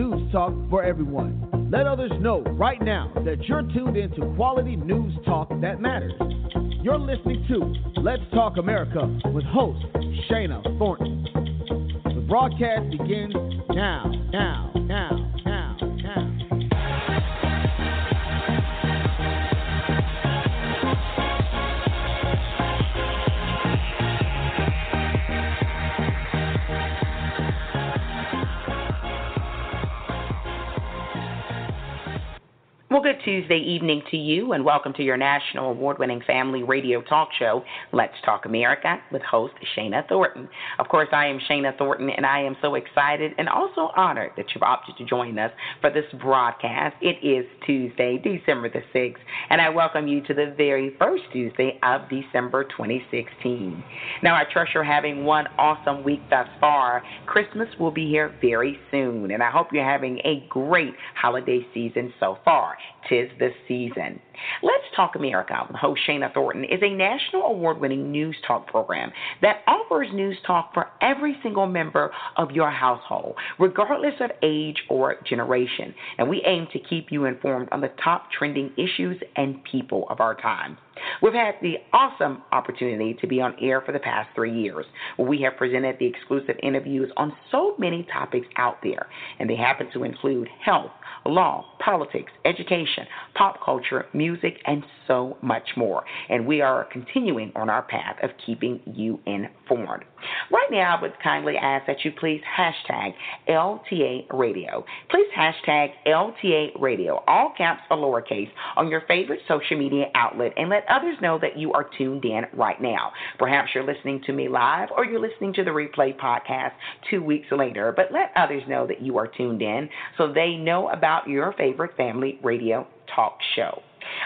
news talk for everyone. Let others know right now that you're tuned into quality news talk that matters. You're listening to Let's Talk America with host Shana Thornton. The broadcast begins now, now, now, Well, good Tuesday evening to you, and welcome to your national award winning family radio talk show, Let's Talk America, with host Shana Thornton. Of course, I am Shana Thornton, and I am so excited and also honored that you've opted to join us for this broadcast. It is Tuesday, December the 6th, and I welcome you to the very first Tuesday of December 2016. Now, I trust you're having one awesome week thus far. Christmas will be here very soon, and I hope you're having a great holiday season so far. Tis the season. Let's Talk America host Shana Thornton is a national award winning news talk program that offers news talk for every single member of your household, regardless of age or generation. And we aim to keep you informed on the top trending issues and people of our time. We've had the awesome opportunity to be on air for the past three years, we have presented the exclusive interviews on so many topics out there, and they happen to include health, law, politics, education, pop culture, music, and so much more. And we are continuing on our path of keeping you informed. Right now, I would kindly ask that you please hashtag LTA Radio. Please hashtag LTA Radio, all caps or lowercase, on your favorite social media outlet and let others know that you are tuned in right now. Perhaps you're listening to me live or you're listening to the replay podcast two weeks later, but let others know that you are tuned in so they know about your favorite family radio talk show.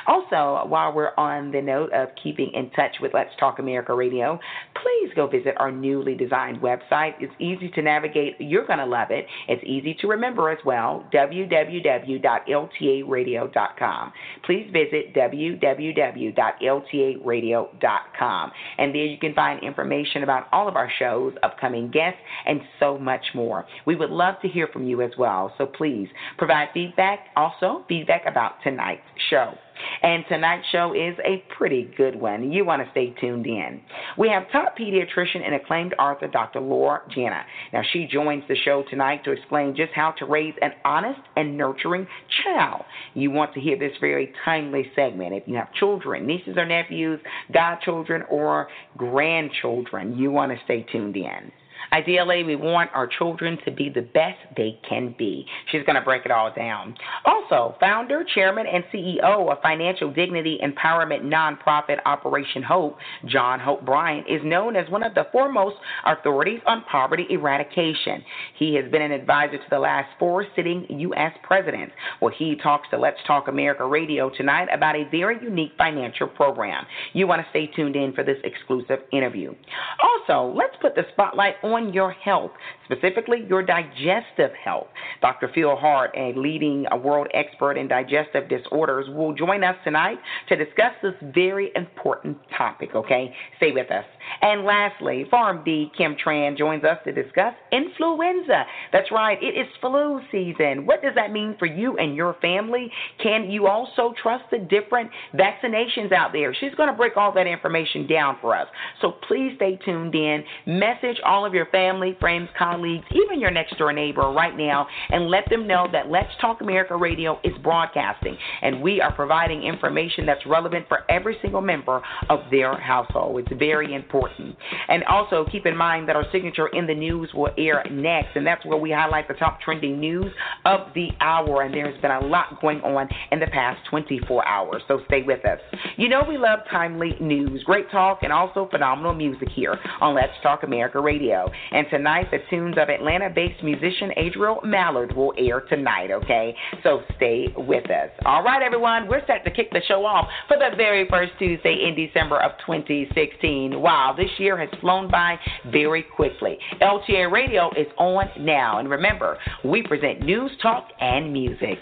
Also, while we're on the note of keeping in touch with Let's Talk America Radio, please go visit our newly designed website. It's easy to navigate. You're going to love it. It's easy to remember as well www.ltaradio.com. Please visit www.ltaradio.com. And there you can find information about all of our shows, upcoming guests, and so much more. We would love to hear from you as well. So please provide feedback, also feedback about tonight's show. And tonight's show is a pretty good one. You want to stay tuned in. We have top pediatrician and acclaimed author Dr. Laura Jana. Now, she joins the show tonight to explain just how to raise an honest and nurturing child. You want to hear this very timely segment. If you have children, nieces or nephews, godchildren, or grandchildren, you want to stay tuned in. Ideally, we want our children to be the best they can be. She's going to break it all down. Also, founder, chairman, and CEO of Financial Dignity Empowerment nonprofit Operation Hope, John Hope Bryant, is known as one of the foremost authorities on poverty eradication. He has been an advisor to the last four sitting U.S. presidents. Well, he talks to Let's Talk America Radio tonight about a very unique financial program. You want to stay tuned in for this exclusive interview. Also, let's put the spotlight on on your health, specifically your digestive health. Dr. Phil Hart, a leading world expert in digestive disorders, will join us tonight to discuss this very important topic, okay? Stay with us. And lastly, PharmD Kim Tran joins us to discuss influenza. That's right, it is flu season. What does that mean for you and your family? Can you also trust the different vaccinations out there? She's going to break all that information down for us. So please stay tuned in. Message all of your family, friends, colleagues, even your next door neighbor right now, and let them know that Let's Talk America Radio is broadcasting, and we are providing information that's relevant for every single member of their household. It's very important. And also keep in mind that our signature in the news will air next, and that's where we highlight the top trending news of the hour. And there's been a lot going on in the past 24 hours, so stay with us. You know we love timely news, great talk, and also phenomenal music here on Let's Talk America Radio. And tonight, the tunes of Atlanta based musician Adriel Mallard will air tonight, okay? So stay with us. All right, everyone, we're set to kick the show off for the very first Tuesday in December of 2016. Wow, this year has flown by very quickly. LTA Radio is on now. And remember, we present news, talk, and music.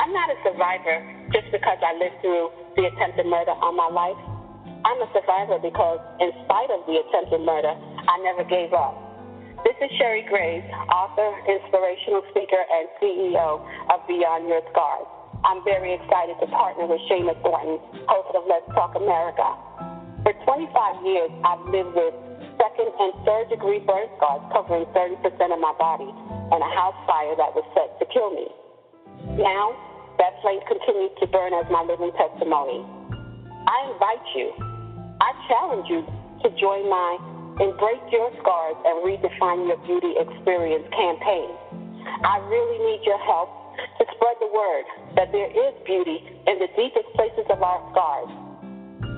I'm not a survivor just because I lived through the attempted murder on my life. I'm a survivor because, in spite of the attempted murder, I never gave up. This is Sherry Graves, author, inspirational speaker, and CEO of Beyond Your Scars. I'm very excited to partner with Shana Thornton, host of Let's Talk America. For 25 years, I've lived with second and third degree burn scars covering 30% of my body and a house fire that was set to kill me. Now, that flame continues to burn as my living testimony. I invite you, I challenge you to join my Embrace Your Scars and Redefine Your Beauty Experience campaign. I really need your help to spread the word that there is beauty in the deepest places of our scars.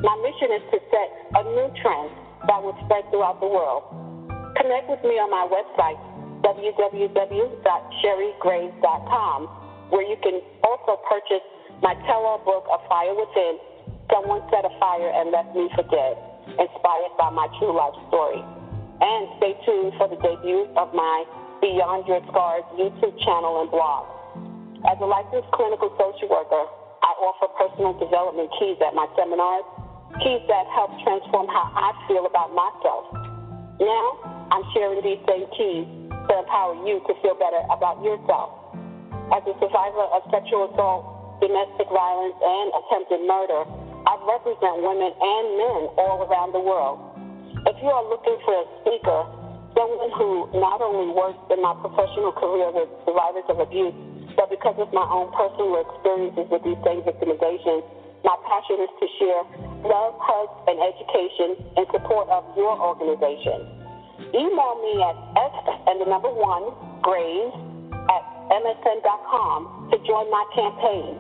My mission is to set a new trend that will spread throughout the world. Connect with me on my website, www.sherrygraves.com where you can also purchase my tell-all book, A Fire Within, Someone Set a Fire and Left Me for Dead, inspired by my true life story. And stay tuned for the debut of my Beyond Your Scars YouTube channel and blog. As a licensed clinical social worker, I offer personal development keys at my seminars, keys that help transform how I feel about myself. Now, I'm sharing these same keys to empower you to feel better about yourself. As a survivor of sexual assault, domestic violence, and attempted murder, I represent women and men all around the world. If you are looking for a speaker, someone who not only works in my professional career with survivors of abuse, but because of my own personal experiences with these same victimizations, my passion is to share love, hugs, and education in support of your organization. Email me at s and the number one, graves, at msn.com to join my campaign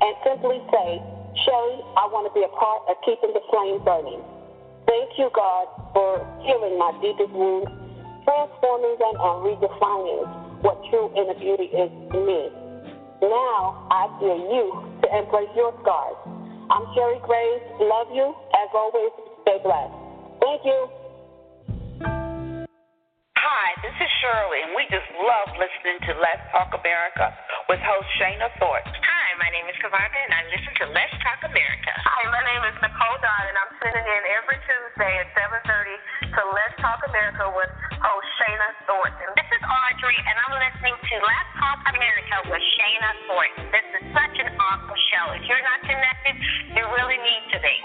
and simply say, Sherry, I want to be a part of keeping the flame burning. Thank you, God, for healing my deepest wounds, transforming them, and redefining what true inner beauty is to me. Now I dare you to embrace your scars. I'm Sherry Graves. Love you. As always, stay blessed. Thank you. Hi, this is Shirley, and we just love listening to Let's Talk America with host Shana Thornton. Hi, my name is Kavarna, and I listen to Let's Talk America. Hi, my name is Nicole Dodd, and I'm tuning in every Tuesday at 7.30 to Let's Talk America with host Shana Thornton. This is Audrey, and I'm listening to Let's Talk America with Shana Thornton. This is such an awesome show. If you're not connected, you really need to be.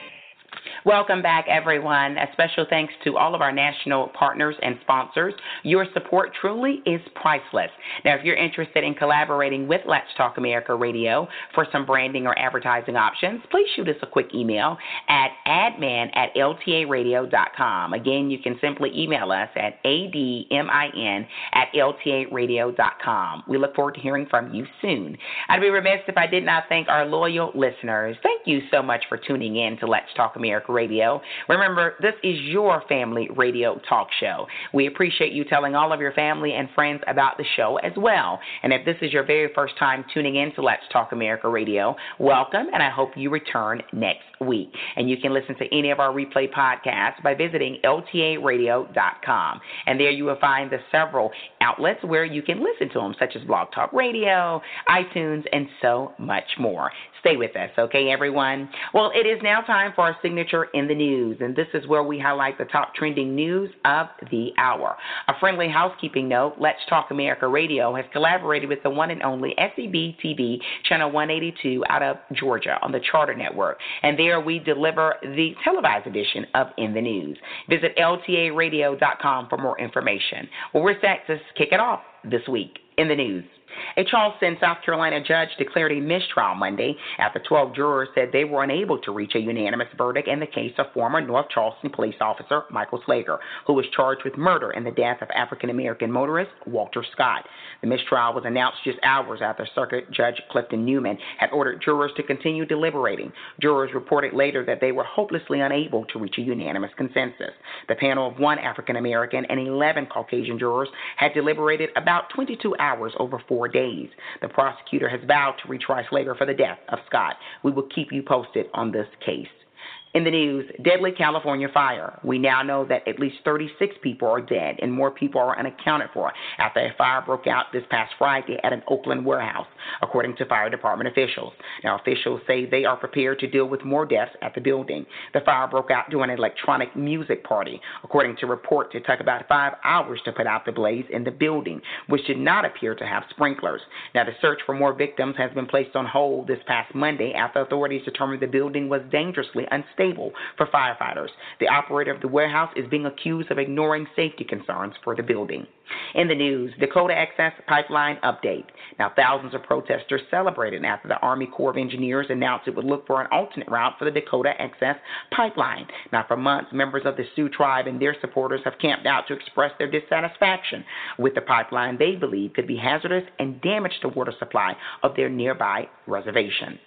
Welcome back, everyone. A special thanks to all of our national partners and sponsors. Your support truly is priceless. Now, if you're interested in collaborating with Let's Talk America Radio for some branding or advertising options, please shoot us a quick email at admin at ltaradio.com. Again, you can simply email us at admin at ltaradio.com. We look forward to hearing from you soon. I'd be remiss if I did not thank our loyal listeners. Thank you so much for tuning in to Let's Talk America Radio. Remember, this is your family radio talk show. We appreciate you telling all of your family and friends about the show as well. And if this is your very first time tuning in to Let's Talk America Radio, welcome, and I hope you return next week. And you can listen to any of our replay podcasts by visiting ltaradio.com. And there you will find the several outlets where you can listen to them, such as Blog Talk Radio, iTunes, and so much more. Stay with us, okay, everyone? Well, it is now time for our signature in the news, and this is where we highlight the top trending news of the hour. A friendly housekeeping note Let's Talk America Radio has collaborated with the one and only SEB TV, Channel 182 out of Georgia on the Charter Network, and there we deliver the televised edition of In the News. Visit LTARadio.com for more information. Well, we're set to kick it off this week in the news. A Charleston, South Carolina judge declared a mistrial Monday after 12 jurors said they were unable to reach a unanimous verdict in the case of former North Charleston police officer Michael Slager, who was charged with murder in the death of African American motorist Walter Scott. The mistrial was announced just hours after Circuit Judge Clifton Newman had ordered jurors to continue deliberating. Jurors reported later that they were hopelessly unable to reach a unanimous consensus. The panel of one African American and 11 Caucasian jurors had deliberated about 22 hours over four days. The prosecutor has vowed to retry Slager for the death of Scott. We will keep you posted on this case. In the news, deadly California fire. We now know that at least 36 people are dead and more people are unaccounted for after a fire broke out this past Friday at an Oakland warehouse, according to fire department officials. Now, officials say they are prepared to deal with more deaths at the building. The fire broke out during an electronic music party. According to reports, it took about five hours to put out the blaze in the building, which did not appear to have sprinklers. Now, the search for more victims has been placed on hold this past Monday after authorities determined the building was dangerously unstable for firefighters. The operator of the warehouse is being accused of ignoring safety concerns for the building. In the news, Dakota Access Pipeline update. Now, thousands of protesters celebrated after the Army Corps of Engineers announced it would look for an alternate route for the Dakota Access Pipeline. Now, for months, members of the Sioux tribe and their supporters have camped out to express their dissatisfaction with the pipeline they believe could be hazardous and damage the water supply of their nearby reservation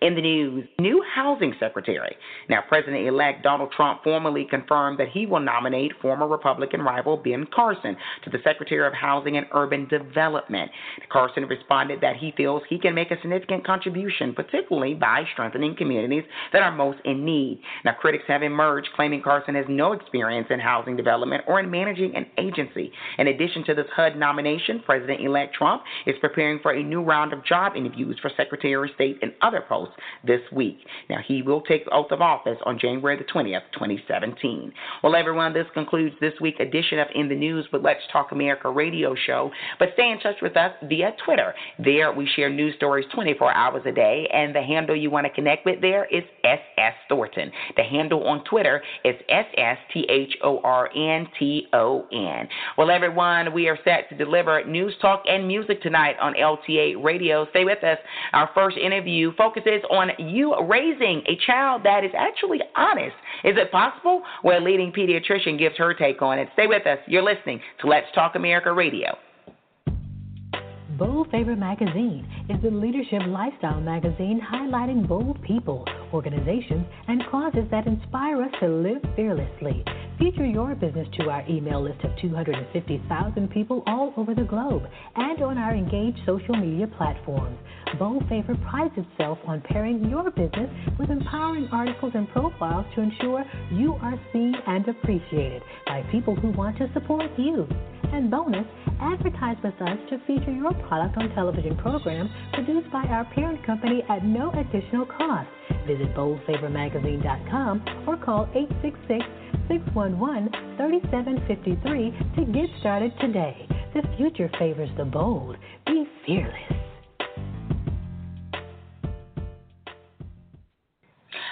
in the news. New housing secretary. Now, President elect Donald Trump formally confirmed that he will nominate former Republican rival Ben Carson to the Secretary of Housing and Urban Development. Carson responded that he feels he can make a significant contribution, particularly by strengthening communities that are most in need. Now, critics have emerged claiming Carson has no experience in housing development or in managing an agency. In addition to this HUD nomination, President elect Trump is preparing for a new round of job interviews for Secretary of State and other posts this week. Now, he will take the oath of office on January the 20th, 2017. Well, everyone, this concludes this week's edition of In the News with Let's Talk America radio show. But stay in touch with us via Twitter. There, we share news stories 24 hours a day, and the handle you want to connect with there is SS Thornton. The handle on Twitter is SSTHORNTON. Well, everyone, we are set to deliver news, talk, and music tonight on LTA Radio. Stay with us. Our first interview focuses on you raising a child that is actually honest. Is it possible? Well, a leading pediatrician gives her take on it. Stay with us. You're listening to Let's Talk America Radio. Bold Favor Magazine is the leadership lifestyle magazine highlighting bold people, organizations, and causes that inspire us to live fearlessly. Feature your business to our email list of 250,000 people all over the globe and on our engaged social media platforms. Bold Favor prides itself on pairing your business with empowering articles and profiles to ensure you are seen and appreciated by people who want to support you. And bonus, advertise with us to feature your product on television programs produced by our parent company at no additional cost. Visit boldfavormagazine.com or call 866 611 3753 to get started today. The future favors the bold. Be fearless.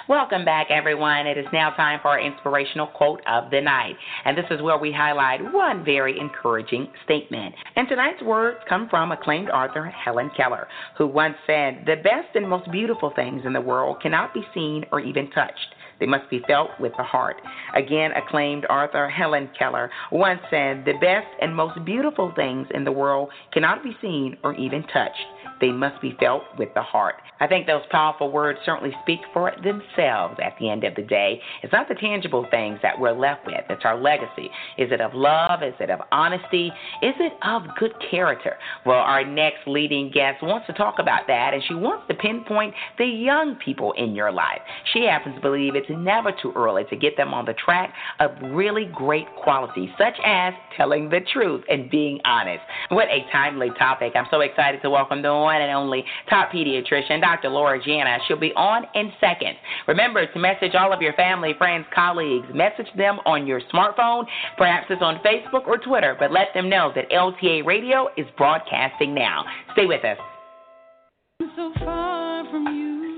Welcome back, everyone. It is now time for our inspirational quote of the night. And this is where we highlight one very encouraging statement. And tonight's words come from acclaimed author Helen Keller, who once said, The best and most beautiful things in the world cannot be seen or even touched. They must be felt with the heart. Again, acclaimed author Helen Keller once said, The best and most beautiful things in the world cannot be seen or even touched. They must be felt with the heart. I think those powerful words certainly speak for themselves at the end of the day. It's not the tangible things that we're left with, it's our legacy. Is it of love? Is it of honesty? Is it of good character? Well, our next leading guest wants to talk about that, and she wants to pinpoint the young people in your life. She happens to believe it's never too early to get them on the track of really great qualities, such as telling the truth and being honest. What a timely topic. I'm so excited to welcome the one and only top pediatrician, Dr. Laura Jana. She'll be on in seconds. Remember to message all of your family, friends, colleagues. Message them on your smartphone. Perhaps it's on Facebook or Twitter, but let them know that LTA Radio is broadcasting now. Stay with us.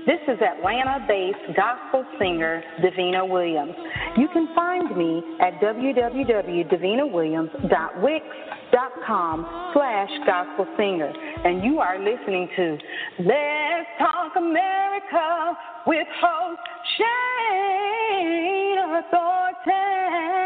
This is Atlanta based gospel singer Davina Williams. You can find me at www.davinawilliams.wix.com slash gospel singer. And you are listening to Let's Talk America with host Shana Thornton.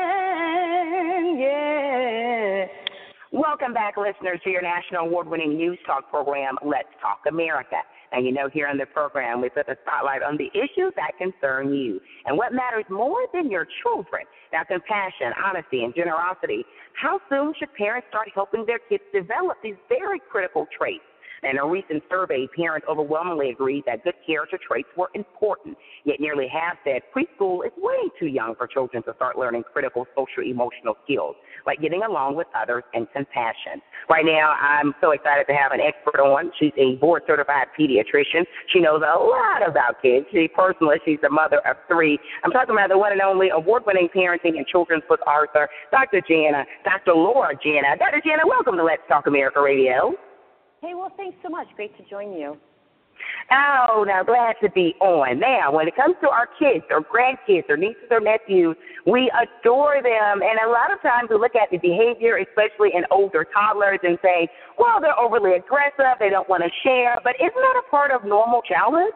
Welcome back, listeners, to your national award winning news talk program, Let's Talk America. And you know, here on the program, we put the spotlight on the issues that concern you and what matters more than your children. Now, compassion, honesty, and generosity. How soon should parents start helping their kids develop these very critical traits? In a recent survey, parents overwhelmingly agreed that good character traits were important. Yet nearly half said preschool is way too young for children to start learning critical social emotional skills like getting along with others and compassion. Right now, I'm so excited to have an expert on. She's a board certified pediatrician. She knows a lot about kids. She personally, she's a mother of three. I'm talking about the one and only award winning parenting and children's book author, Dr. Jana, Dr. Laura Jana. Dr. Jana, welcome to Let's Talk America Radio. Hey, well, thanks so much. Great to join you. Oh, now glad to be on. Now, when it comes to our kids or grandkids or nieces or nephews, we adore them. And a lot of times we look at the behavior, especially in older toddlers, and say, well, they're overly aggressive, they don't want to share. But isn't that a part of normal childhood?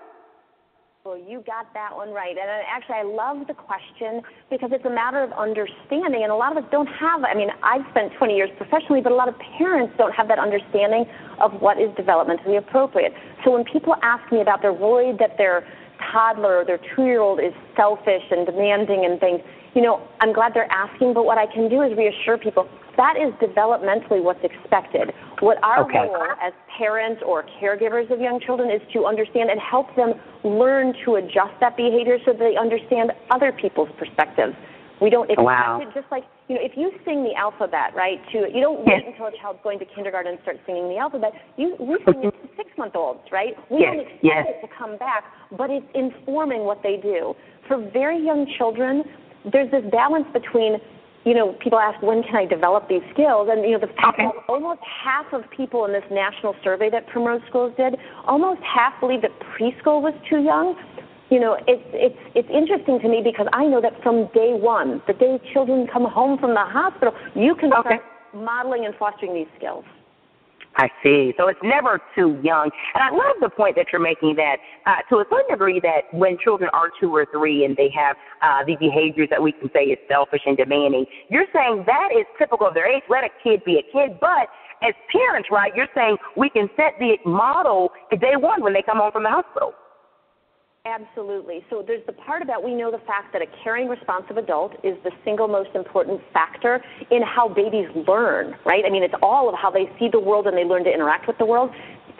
Well, you got that one right. And uh, actually, I love the question because it's a matter of understanding. And a lot of us don't have, I mean, I've spent 20 years professionally, but a lot of parents don't have that understanding of what is developmentally appropriate. So when people ask me about, they're worried that their toddler or their two year old is selfish and demanding and things, you know, I'm glad they're asking, but what I can do is reassure people that is developmentally what's expected. What our okay. role as parents or caregivers of young children is to understand and help them learn to adjust that behavior so they understand other people's perspectives. We don't expect wow. it just like you know, if you sing the alphabet, right, to you don't wait until a child's going to kindergarten and start singing the alphabet. You we sing it to six month olds, right? We yes. don't expect yes. it to come back, but it's informing what they do. For very young children, there's this balance between you know, people ask when can I develop these skills, and you know, the fact okay. that almost half of people in this national survey that Primrose Schools did, almost half believe that preschool was too young. You know, it's it's it's interesting to me because I know that from day one, the day children come home from the hospital, you can okay. start modeling and fostering these skills. I see. So it's never too young. And I love the point that you're making that uh, to a certain degree that when children are two or three and they have uh, the behaviors that we can say is selfish and demanding, you're saying that is typical of their age. Let a kid be a kid. But as parents, right, you're saying we can set the model day one when they come home from the hospital. Absolutely. So there's the part about we know the fact that a caring, responsive adult is the single most important factor in how babies learn, right? I mean, it's all of how they see the world and they learn to interact with the world.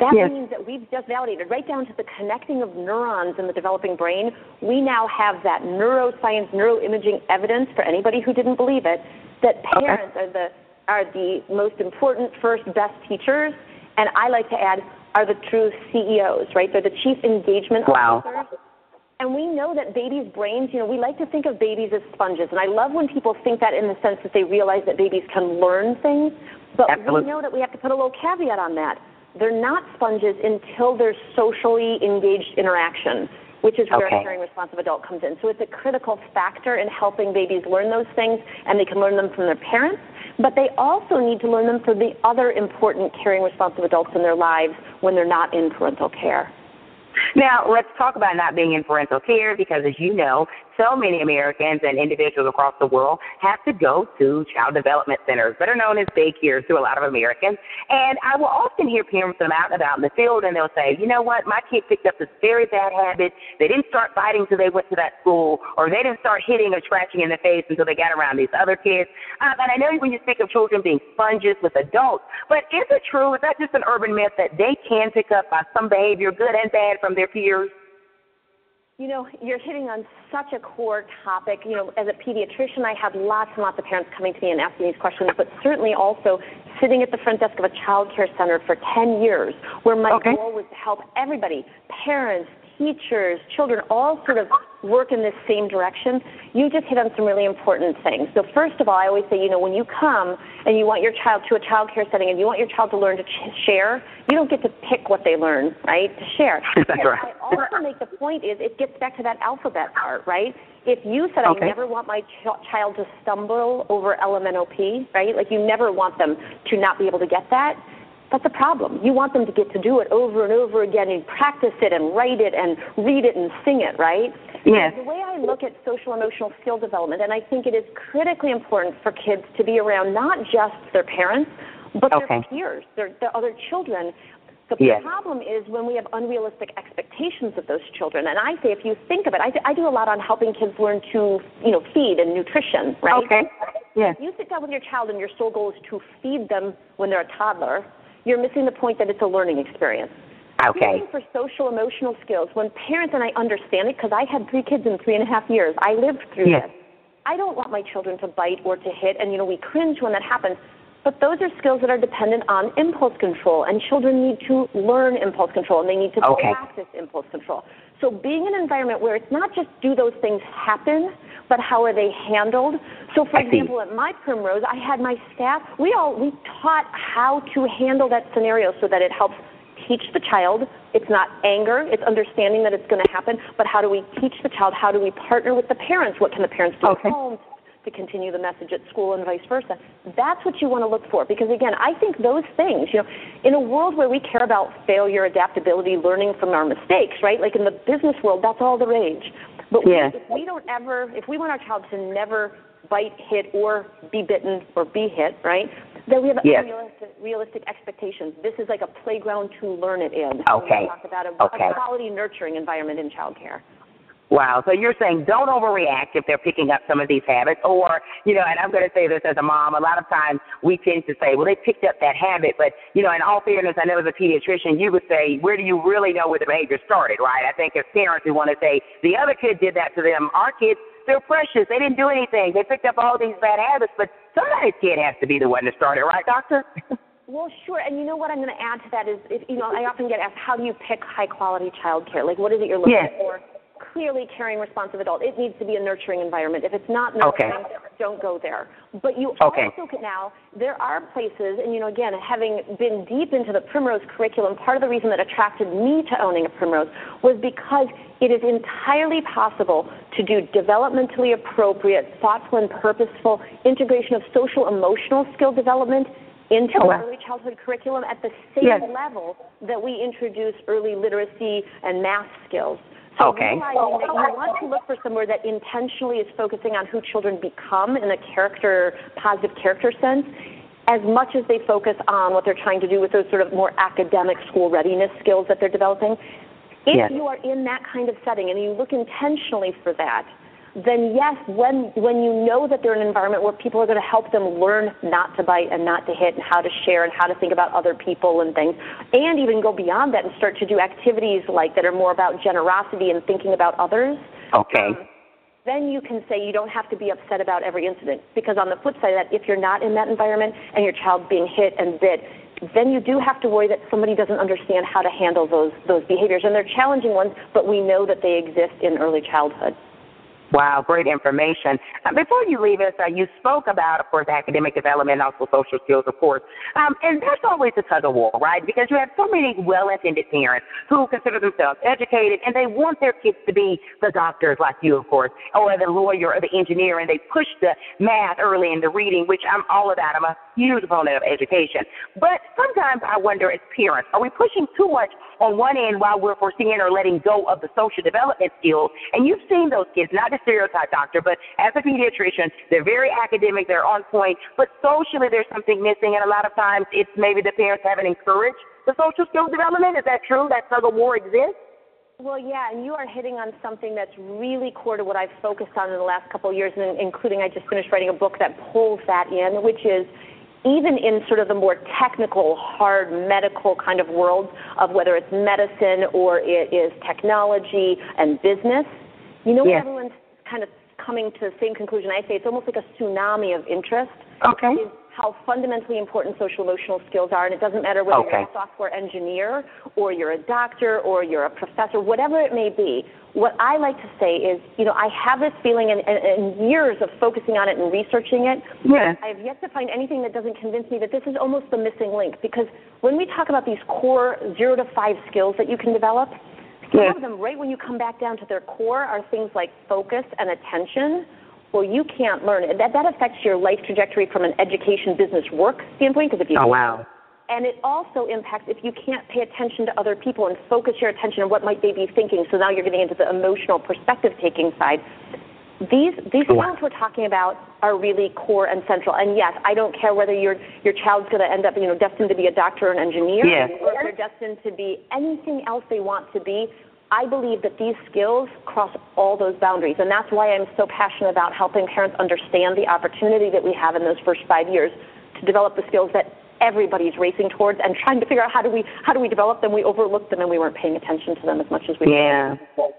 That yes. means that we've just validated right down to the connecting of neurons in the developing brain. We now have that neuroscience, neuroimaging evidence for anybody who didn't believe it that parents okay. are the are the most important, first, best teachers. And I like to add are the true CEOs, right? They're the chief engagement wow. officers. And we know that babies' brains, you know, we like to think of babies as sponges. And I love when people think that in the sense that they realize that babies can learn things. But Absolutely. we know that we have to put a little caveat on that. They're not sponges until there's socially engaged interaction, which is where okay. a caring, responsive adult comes in. So it's a critical factor in helping babies learn those things, and they can learn them from their parents but they also need to learn them from the other important caring responsive adults in their lives when they're not in parental care. Now, let's talk about not being in parental care because, as you know, so many Americans and individuals across the world have to go to child development centers, better known as daycares to a lot of Americans. And I will often hear parents come out about in the field and they'll say, you know what, my kid picked up this very bad habit. They didn't start fighting until they went to that school, or they didn't start hitting or scratching in the face until they got around these other kids. Um, and I know when you speak of children being sponges with adults, but is it true? Is that just an urban myth that they can pick up by some behavior, good and bad, from their peers? You know, you're hitting on such a core topic. You know, as a pediatrician, I have lots and lots of parents coming to me and asking these questions, but certainly also sitting at the front desk of a child care center for 10 years, where my okay. goal was to help everybody, parents, teachers, children, all sort of work in this same direction, you just hit on some really important things. So first of all, I always say, you know, when you come and you want your child to a child care setting and you want your child to learn to ch- share, you don't get to pick what they learn, right? To share. That's right. I also make the point is it gets back to that alphabet part, right? If you said Okay. I never want my ch- child to stumble over LMNOP, right? Like you never want them to not be able to get that. That's a problem. You want them to get to do it over and over again and practice it and write it and read it and sing it, right? Yes. The way I look at social emotional skill development, and I think it is critically important for kids to be around not just their parents, but their peers, their, their other children. The Yes. problem is when we have unrealistic expectations of those children. And I say, if you think of it, I, do- I do a lot on helping kids learn to, you know, feed and nutrition, right? Okay. Yes. If you sit down with your child and your sole goal is to feed them when they're a toddler, you're missing the point that it's a learning experience. Okay. Even for social emotional skills, when parents and I understand it, because I had three kids in three and a half years, I lived through Yes. this. I don't want my children to bite or to hit, and you know we cringe when that happens. But those are skills that are dependent on impulse control, and children need to learn impulse control, and they need to Okay. practice impulse control. So being in an environment where it's not just do those things happen, but how are they handled? So for I see. example, at my Primrose, I had my staff. We all we taught how to handle that scenario so that it helps teach the child. It's not anger, it's understanding that it's going to happen, but how do we teach the child? How do we partner with the parents? What can the parents do Okay. at home to continue the message at school and vice versa? That's what you want to look for because again, I think those things, you know, in a world where we care about failure, adaptability, learning from our mistakes, right? Like in the business world, that's all the rage. But we- if we don't ever, if we want our child to never bite, hit, or be bitten or be hit, right? Then we have Yes. unrealistic realistic expectations. This is like a playground to learn it in. Okay. We talk about a, Okay. a quality nurturing environment in childcare. Wow. So you're saying don't overreact if they're picking up some of these habits, or you know, and I'm going to say this as a mom. A lot of times we tend to say, well, they picked up that habit, but you know, in all fairness, I know as a pediatrician, you would say, where do you really know where the behavior started, right? I think as parents, we want to say the other kid did that to them. Our kids, they're precious. They didn't do anything. They picked up all these bad habits, but somebody's kid has to be the one to start it, right, doctor? Well, sure. And you know what I'm going to add to that is, if, you know, I often get asked, how do you pick high quality childcare? Like, what is it you're looking Yes. for? Clearly, caring, responsive adult. It needs to be a nurturing environment. If it's not nurturing, Okay. don't go there. But you Okay. also can now, there are places, and you know, again, having been deep into the Primrose curriculum, part of the reason that attracted me to owning a Primrose was because it is entirely possible to do developmentally appropriate, thoughtful, and purposeful integration of social emotional skill development into Oh, wow. early childhood curriculum at the same Yes. level that we introduce early literacy and math skills. So Okay. realizing that you want to look for somewhere that intentionally is focusing on who children become in a character, positive character sense, as much as they focus on what they're trying to do with those sort of more academic school readiness skills that they're developing. If Yes. you are in that kind of setting and you look intentionally for that, then yes, when when you know that they're in an environment where people are going to help them learn not to bite and not to hit and how to share and how to think about other people and things, and even go beyond that and start to do activities like that are more about generosity and thinking about others, Okay. um, then you can say you don't have to be upset about every incident. Because on the flip side of that, if you're not in that environment and your child's being hit and bit, then you do have to worry that somebody doesn't understand how to handle those those behaviors. And they're challenging ones, but we know that they exist in early childhood. Wow, great information. Uh, before you leave us, uh, you spoke about, of course, academic development, also social skills, of course. Um, and there's always a tug of war, right? Because you have so many well-intended parents who consider themselves educated and they want their kids to be the doctors like you, of course, or the lawyer or the engineer, and they push the math early in the reading, which I'm all about. I'm a huge opponent of education. But sometimes I wonder, as parents, are we pushing too much on one end while we're foreseeing or letting go of the social development skills? And you've seen those kids, not to stereotype, doctor, but as a pediatrician, they're very academic, they're on point, but socially there's something missing, and a lot of times it's maybe the parents haven't encouraged the social skills development. Is that true? That tug of war exists? Well, yeah, and you are hitting on something that's really core to what I've focused on in the last couple of years, and including I just finished writing a book that pulls that in, which is even in sort of the more technical, hard medical kind of world of whether it's medicine or it is technology and business, you know, Yes. everyone's kind of coming to the same conclusion. I say it's almost like a tsunami of interest. Okay. Is how fundamentally important social emotional skills are, and it doesn't matter whether okay. you're a software engineer or you're a doctor or you're a professor, whatever it may be. What I like to say is, you know, I have this feeling and, and, years of focusing on it and researching it. Yeah. I have yet to find anything that doesn't convince me that this is almost the missing link because when we talk about these core zero to five skills that you can develop, some yeah. of them, right when you come back down to their core, are things like focus and attention well, you can't learn it. That that affects your life trajectory from an education, business, work standpoint. Because if you oh wow. And it also impacts if you can't pay attention to other people and focus your attention on what might they be thinking. So now you're getting into the emotional perspective taking side. These these wow. skills we're talking about are really core and central. And yes, I don't care whether your your child's going to end up you know destined to be a doctor or an engineer, yeah. or if they're destined to be anything else they want to be. I believe that these skills cross all those boundaries, and that's why I'm so passionate about helping parents understand the opportunity that we have in those first five years to develop the skills that everybody's racing towards and trying to figure out how do we how do we develop them. We overlooked them and we weren't paying attention to them as much as we yeah.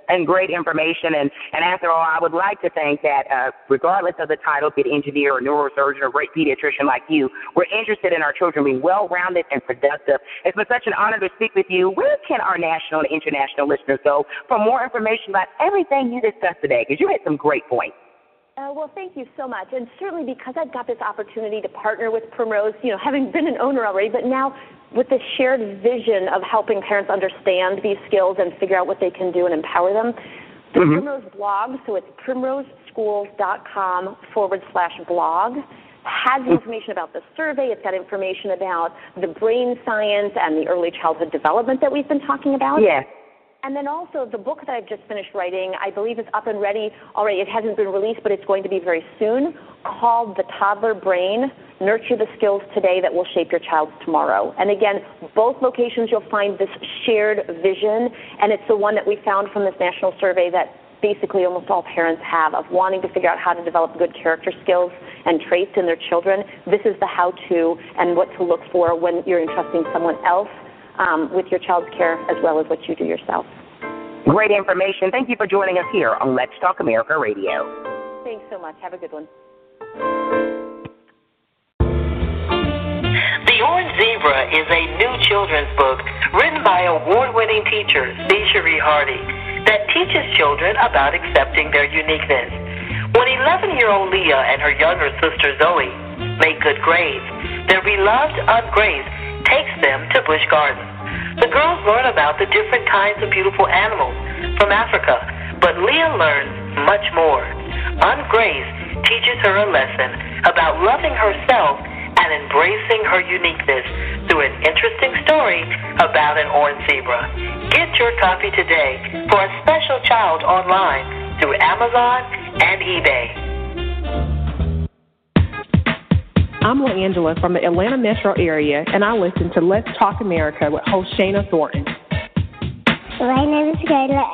And great information. And and after all, I would like to think that uh, regardless of the title, be it engineer or neurosurgeon or great pediatrician like you, we're interested in our children being well-rounded and productive. It's been such an honor to speak with you. Where can our national and international listeners go for more information about everything you discussed today? Because you had some great points. Uh, well, thank you so much. And certainly because I've got this opportunity to partner with Primrose, you know, having been an owner already, but now with this shared vision of helping parents understand these skills and figure out what they can do and empower them, the mm-hmm. Primrose blog, so it's primroseschools.com forward slash blog, has mm-hmm. information about the survey. It's got information about the brain science and the early childhood development that we've been talking about. Yes. And then also the book that I've just finished writing, I believe is up and ready already. It hasn't been released, but it's going to be very soon, called The Toddler Brain Nurture the Skills Today That Will Shape Your Child's Tomorrow. And again, both locations you'll find this shared vision, and it's the one that we found from this national survey that basically almost all parents have of wanting to figure out how to develop good character skills and traits in their children. This is the how to and what to look for when you're entrusting someone else um, with your child's care as well as what you do yourself. Great information. Thank you for joining us here on Let's Talk America Radio. Thanks so much. Have a good one. The Orange Zebra is a new children's book written by award winning teacher Cherie Hardy that teaches children about accepting their uniqueness. When 11 year old Leah and her younger sister Zoe make good grades, their beloved Aunt Grace takes them to Busch Gardens. The girls learn about the different kinds of beautiful animals from Africa, but Leah learns much more. Aunt Grace teaches her a lesson about loving herself and embracing her uniqueness through an interesting story about an orange zebra. Get your copy today for a special child online through Amazon and eBay. I'm LaAngela from the Atlanta metro area, and I listen to Let's Talk America with host Shana Thornton. My name is Kayla.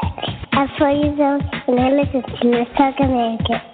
I'm four years old, and I listen to Let's Talk America.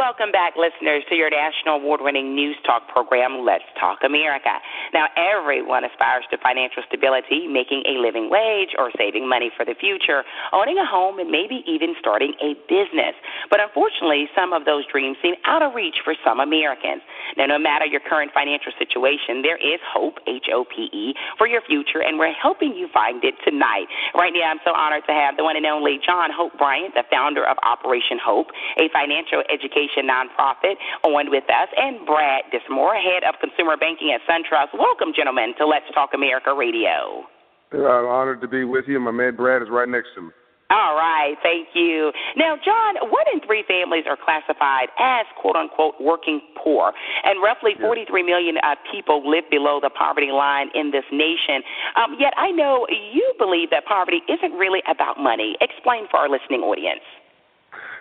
Welcome back, listeners, to your national award winning news talk program, Let's Talk America. Now, everyone aspires to financial stability, making a living wage, or saving money for the future, owning a home, and maybe even starting a business. But unfortunately, some of those dreams seem out of reach for some Americans. Now, no matter your current financial situation, there is hope, H O P E, for your future, and we're helping you find it tonight. Right now, I'm so honored to have the one and only John Hope Bryant, the founder of Operation Hope, a financial education Education nonprofit, on with us, and Brad Dinsmore, head of consumer banking at SunTrust. Welcome, gentlemen, to Let's Talk America Radio. I'm honored to be with you. My man Brad is right next to me. All right, thank you. Now, John, one in three families are classified as quote unquote working poor, and roughly 43 million uh, people live below the poverty line in this nation. Um, yet, I know you believe that poverty isn't really about money. Explain for our listening audience.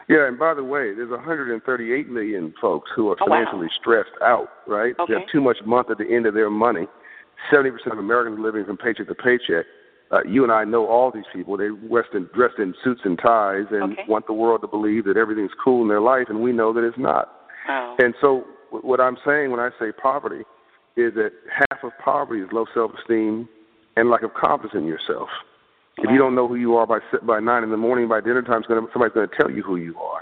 Yeah, and by the way, there's 138 million folks who are financially oh, wow. stressed out, right? Okay. They have too much month at the end of their money. 70% of Americans are living from paycheck to paycheck. Uh, you and I know all these people. They dressed in, dressed in suits and ties and okay. want the world to believe that everything's cool in their life, and we know that it's not. Oh. And so, what I'm saying when I say poverty is that half of poverty is low self-esteem and lack of confidence in yourself. If you don't know who you are by by nine in the morning, by dinner time, gonna, somebody's going to tell you who you are.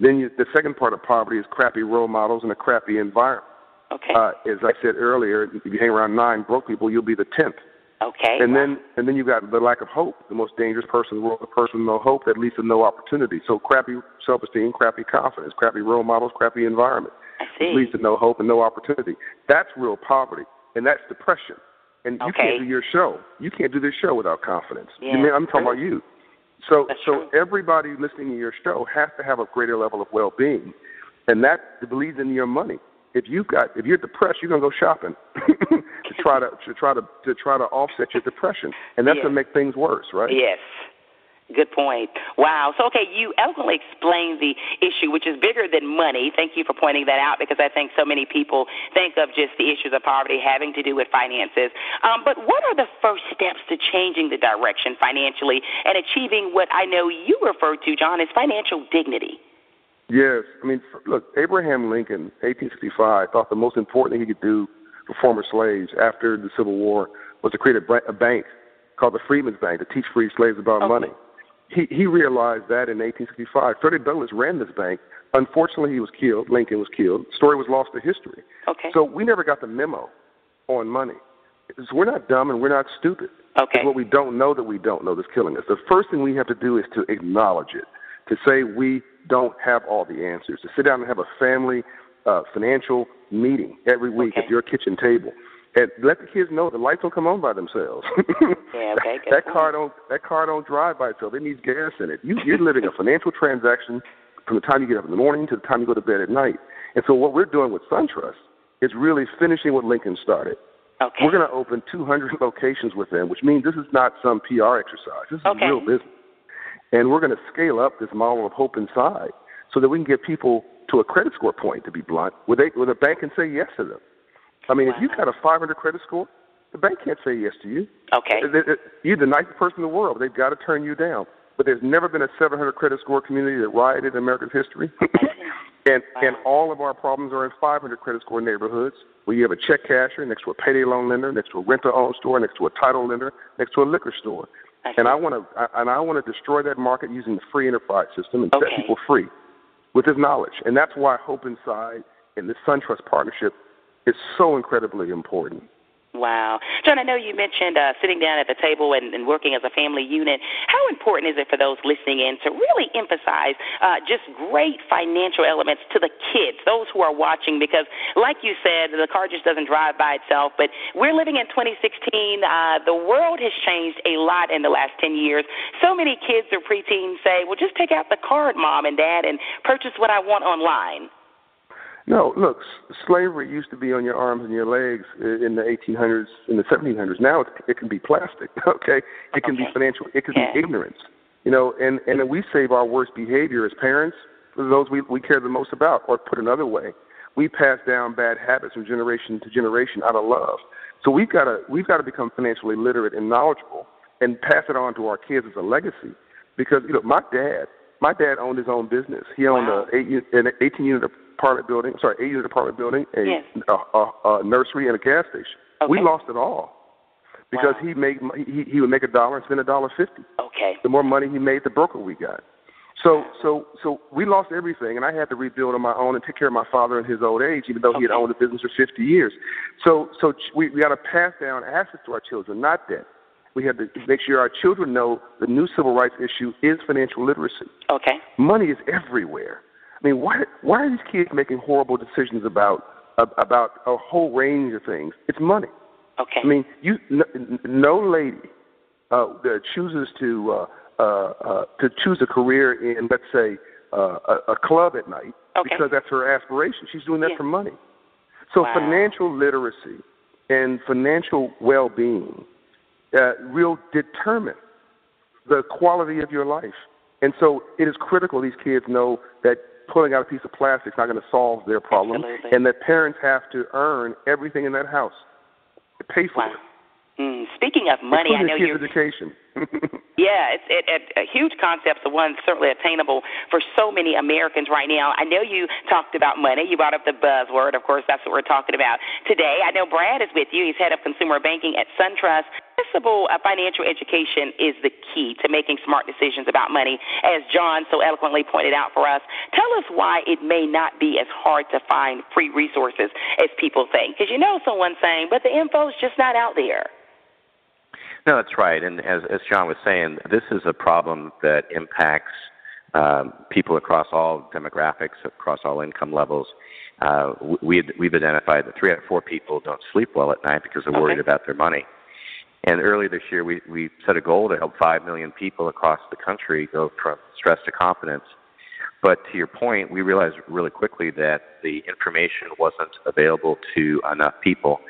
Then you, the second part of poverty is crappy role models and a crappy environment. Okay. Uh, as I said earlier, if you hang around nine broke people, you'll be the tenth. Okay. And then and then you've got the lack of hope. The most dangerous person in the world, the person with no hope that leads to no opportunity. So crappy self esteem, crappy confidence, crappy role models, crappy environment. I see. Leads to no hope and no opportunity. That's real poverty. And that's depression. And you can't do your show. You can't do this show without confidence. Yeah, You mean, I'm talking about you. So That's so everybody listening to your show has to have a greater level of well being. And that bleeds into your money. If you've got if you're depressed, you're gonna go shopping to try to to try to to try to offset your depression. And that's Yeah. gonna make things worse, right? Yes. Good point. Wow. So, okay, you eloquently explained the issue, which is bigger than money. Thank you for pointing that out because I think so many people think of just the issues of poverty having to do with finances. Um, but what are the first steps to changing the direction financially and achieving what I know you refer to, John, as financial dignity? Yes, I mean, look, Abraham Lincoln, 1865, thought the most important thing he could do for former slaves after the Civil War was to create a, a bank called the Freedmen's Bank to teach free slaves about money. He he realized that in 1865. Frederick Douglass ran this bank. Unfortunately, he was killed. Lincoln was killed. Story was lost to history. Okay. So we never got the memo on money. So we're not dumb and we're not stupid. Okay. It's what we don't know that we don't know that's killing us. The first thing we have to do is to acknowledge it, to say we don't have all the answers, to sit down and have a family uh, financial meeting every week at your kitchen table. And let the kids know the lights don't come on by themselves. Yeah, okay. Good that point. car don't that car don't drive by itself. It needs gas in it. You, you're living a financial transaction from the time you get up in the morning to the time you go to bed at night. And so what we're doing with SunTrust is really finishing what Lincoln started. Okay. We're going to open 200 locations with them, which means this is not some PR exercise. This is Okay. real business. And we're going to scale up this model of hope inside so that we can get people to a credit score point, to be blunt, where, they, where the bank can say yes to them. I mean, if you've got a 500 credit score, the bank can't say yes to you. Okay. You're the nicest person in the world. They've got to turn you down. But there's never been a 700 credit score community that rioted in America's history. and and all of our problems are in 500 credit score neighborhoods where you have a check casher next to a payday loan lender, next to a rent-to-own store, next to a title lender, next to a liquor store. And I want to and I want to destroy that market using the free enterprise system and set people free with this knowledge. And that's why Hope Inside and the SunTrust partnership is so incredibly important. Wow. John, I know you mentioned uh, sitting down at the table and, and working as a family unit. How important is it for those listening in to really emphasize uh, just great financial elements to the kids, those who are watching? Because, like you said, the car just doesn't drive by itself. But we're living in 2016. Uh, the world has changed a lot in the last 10 years. So many kids or preteens say, well, just take out the card, mom and dad, and purchase what I want online. No, look, slavery used to be on your arms and your legs in the 1800s, in the 1700s. Now it's, it can be plastic. Okay, it can be financial. It can be ignorance. You know, and and we save our worst behavior as parents for those we we care the most about. Or put another way, we pass down bad habits from generation to generation out of love. So we've got to we've got to become financially literate and knowledgeable and pass it on to our kids as a legacy. Because you know, my dad, my dad owned his own business. He owned a eight, an 18 unit apartment building. Sorry, unit apartment building, a, Yes. a, a, a nursery, and a gas station. We lost it all because he made he he would make a dollar and spend a dollar fifty. Okay. The more money he made, the broker we got. So so so we lost everything, and I had to rebuild on my own and take care of my father in his old age, even though he had owned the business for 50 years. So so we we got to pass down assets to our children, not debt. We have to make sure our children know the new civil rights issue is financial literacy. Okay. Money is everywhere. I mean, why why are these kids making horrible decisions about about a whole range of things? It's money. Okay. I mean, you no, no lady uh, that chooses to uh, uh, uh, to choose a career in, let's say, uh, a, a club at night because that's her aspiration. She's doing that for money. So Wow. financial literacy and financial well-being uh, will determine the quality of your life. And so it is critical these kids know that pulling out a piece of plastic is not going to solve their problem, Absolutely. and that parents have to earn everything in that house, pay for it. Mm, speaking of money, I know kids' you're education. yeah, it's it, it, a huge concept, the one certainly attainable for so many Americans right now. I know you talked about money. You brought up the buzzword. Of course, that's what we're talking about today. I know Brad is with you. He's head of consumer banking at SunTrust. Accessible financial education is the key to making smart decisions about money, as John so eloquently pointed out for us. Tell us why it may not be as hard to find free resources as people think. Because you know someone saying, but the info is just not out there. No, that's right. And as, as John was saying, this is a problem that impacts um, people across all demographics, across all income levels. Uh, we, we've identified that three out of four people don't sleep well at night because they're okay. worried about their money. And earlier this year, we, we set a goal to help 5 million people across the country go from stress to confidence. But to your point, we realized really quickly that the information wasn't available to enough people.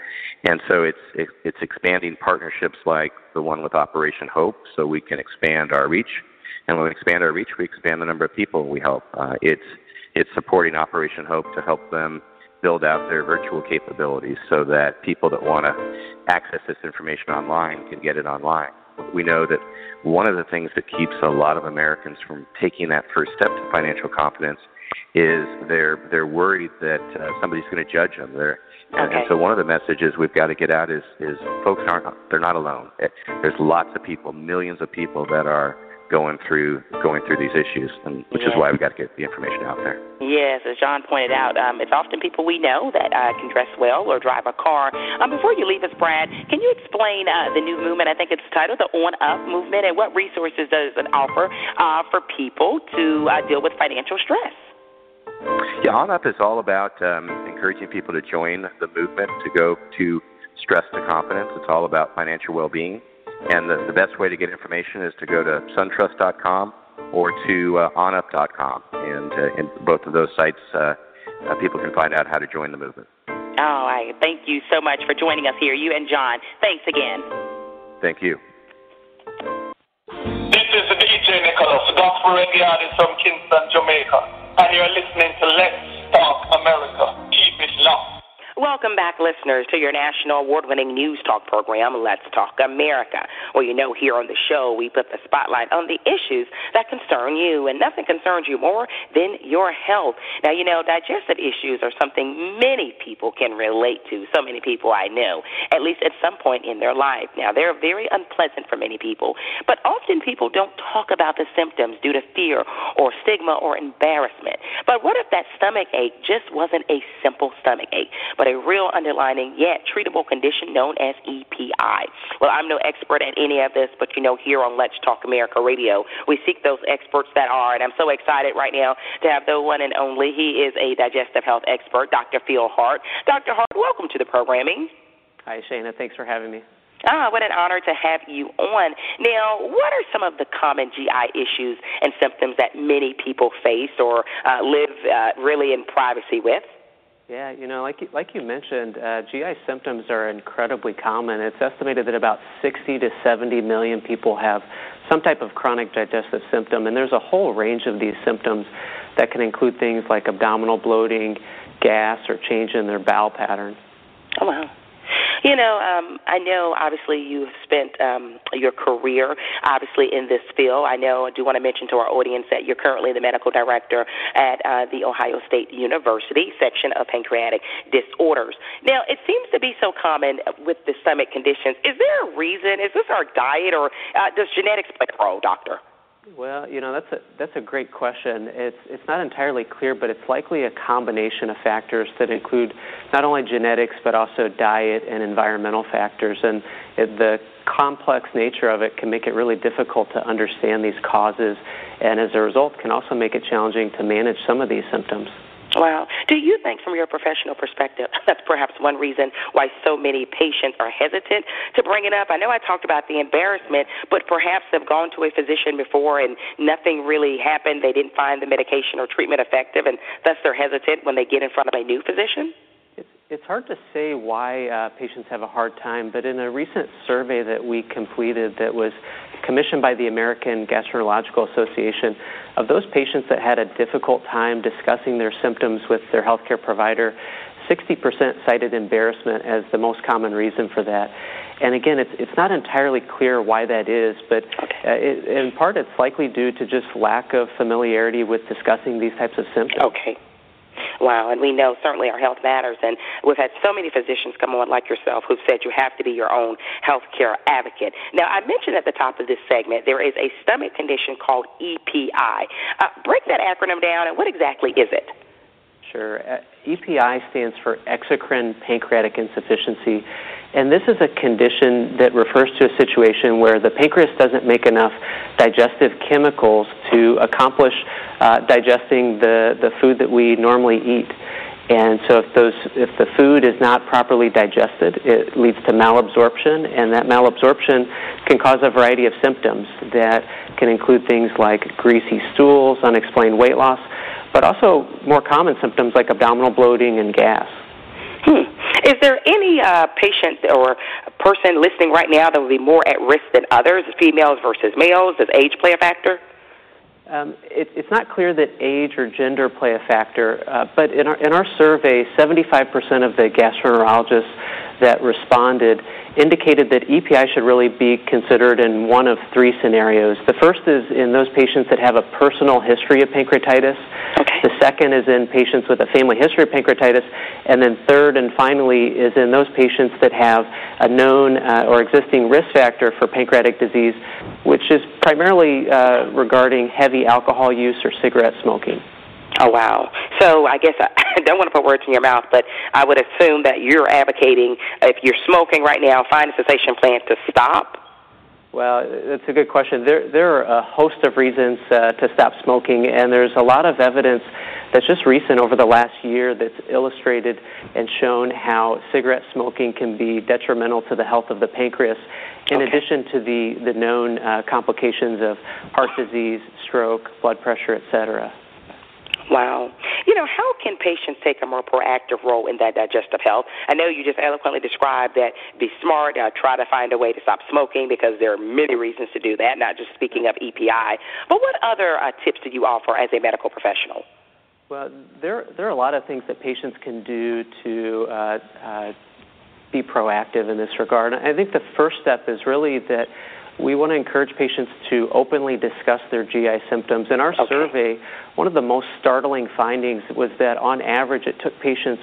And so it's, it's expanding partnerships like the one with Operation Hope so we can expand our reach. And when we expand our reach, we expand the number of people we help. Uh, it's, it's supporting Operation Hope to help them build out their virtual capabilities so that people that want to access this information online can get it online. We know that one of the things that keeps a lot of Americans from taking that first step to financial confidence is they're they're worried that uh, somebody's going to judge them. They're and, okay. and so one of the messages we've got to get out is is folks aren't they're not alone. It, there's lots of people, millions of people that are going through going through these issues, and which yes. is why we've got to get the information out there. Yes, as John pointed out, um, it's often people we know that uh, can dress well or drive a car. Um, before you leave us, Brad, can you explain uh, the new movement? I think it's titled the On Up Movement, and what resources does it offer uh, for people to uh, deal with financial stress? Yeah, On Up is all about um, encouraging people to join the movement to go to stress to confidence. It's all about financial well-being. And the, the best way to get information is to go to suntrust.com or to uh, onup.com. And uh, in both of those sites, uh, uh, people can find out how to join the movement. All right. Thank you so much for joining us here, you and John. Thanks again. Thank you. This is DJ Nicholas, gospel reggae artist from Kingston, Jamaica, and you're listening to Let's Talk America. Keep it locked. Welcome back, listeners, to your national award winning news talk program, Let's Talk America. Well, you know, here on the show, we put the spotlight on the issues that concern you, and nothing concerns you more than your health. Now, you know, digestive issues are something many people can relate to, so many people I know, at least at some point in their life. Now, they're very unpleasant for many people, but often people don't talk about the symptoms due to fear or stigma or embarrassment. But what if that stomach ache just wasn't a simple stomach ache, but a real underlying yet treatable condition known as EPI. Well, I'm no expert at any of this, but you know, here on Let's Talk America Radio, we seek those experts that are, and I'm so excited right now to have the one and only. He is a digestive health expert, Dr. Phil Hart. Dr. Hart, welcome to the programming. Hi, Shana. Thanks for having me. Ah, what an honor to have you on. Now, what are some of the common GI issues and symptoms that many people face or uh, live uh, really in privacy with? Yeah, you know, like you, like you mentioned, uh, GI symptoms are incredibly common. It's estimated that about 60 to 70 million people have some type of chronic digestive symptom, and there's a whole range of these symptoms that can include things like abdominal bloating, gas, or change in their bowel pattern. Oh wow. You know, um, I know obviously you've spent um, your career obviously in this field. I know I do want to mention to our audience that you're currently the medical director at uh, the Ohio State University section of pancreatic disorders. Now, it seems to be so common with the stomach conditions. Is there a reason? Is this our diet, or uh, does genetics play a role, doctor? Well, you know that's a that's a great question. It's it's not entirely clear, but it's likely a combination of factors that include not only genetics but also diet and environmental factors. And the complex nature of it can make it really difficult to understand these causes, and as a result, can also make it challenging to manage some of these symptoms. Wow. Do you think, from your professional perspective, that's perhaps one reason why so many patients are hesitant to bring it up? I know I talked about the embarrassment, but perhaps they've gone to a physician before and nothing really happened. They didn't find the medication or treatment effective, and thus they're hesitant when they get in front of a new physician? It's hard to say why uh, patients have a hard time, but in a recent survey that we completed that was commissioned by the American Gastroenterological Association, of those patients that had a difficult time discussing their symptoms with their healthcare provider, 60% cited embarrassment as the most common reason for that. And again, it's not entirely clear why that is, but uh, in part it's likely due to just lack of familiarity with discussing these types of symptoms. Okay. Wow, and we know certainly our health matters, and we've had so many physicians come on like yourself who've said you have to be your own health care advocate. Now, I mentioned at the top of this segment there is a stomach condition called EPI. Uh, break that acronym down, and what exactly is it? Sure. Uh, EPI stands for exocrine pancreatic insufficiency. And this is a condition that refers to a situation where the pancreas doesn't make enough digestive chemicals to accomplish uh, digesting the, the food that we normally eat. And so if those if the food is not properly digested, it leads to malabsorption, and that malabsorption can cause a variety of symptoms that can include things like greasy stools, unexplained weight loss, but also more common symptoms like abdominal bloating and gas. Hmm. Is there any uh, patient or person listening right now that would be more at risk than others, females versus males? Does age play a factor? Um, it, it's not clear that age or gender play a factor, uh, but in our, in our survey, 75% of the gastroenterologists that responded indicated that EPI should really be considered in one of three scenarios. The first is in those patients that have a personal history of pancreatitis. Okay. The second is in patients with a family history of pancreatitis. And then third and finally is in those patients that have a known uh, or existing risk factor for pancreatic disease, which is primarily uh, regarding heavy alcohol use or cigarette smoking. Oh wow! So I guess I don't want to put words in your mouth, but I would assume that you're advocating if you're smoking right now, find a cessation plan to stop. Well, that's a good question. There, there are a host of reasons uh, to stop smoking, and there's a lot of evidence that's just recent over the last year that's illustrated and shown how cigarette smoking can be detrimental to the health of the pancreas, in Okay. addition to the, the known uh, complications of heart disease, stroke, blood pressure, et cetera. Wow. You know, how can patients take a more proactive role in that digestive health? I know you just eloquently described that be smart, uh, try to find a way to stop smoking because there are many reasons to do that, not just speaking of EPI. But what other uh, tips do you offer as a medical professional? Well, there, there are a lot of things that patients can do to uh, uh, be proactive in this regard. I think the first step is really that we want to encourage patients to openly discuss their GI symptoms. In our survey, one of the most startling findings was that on average it took patients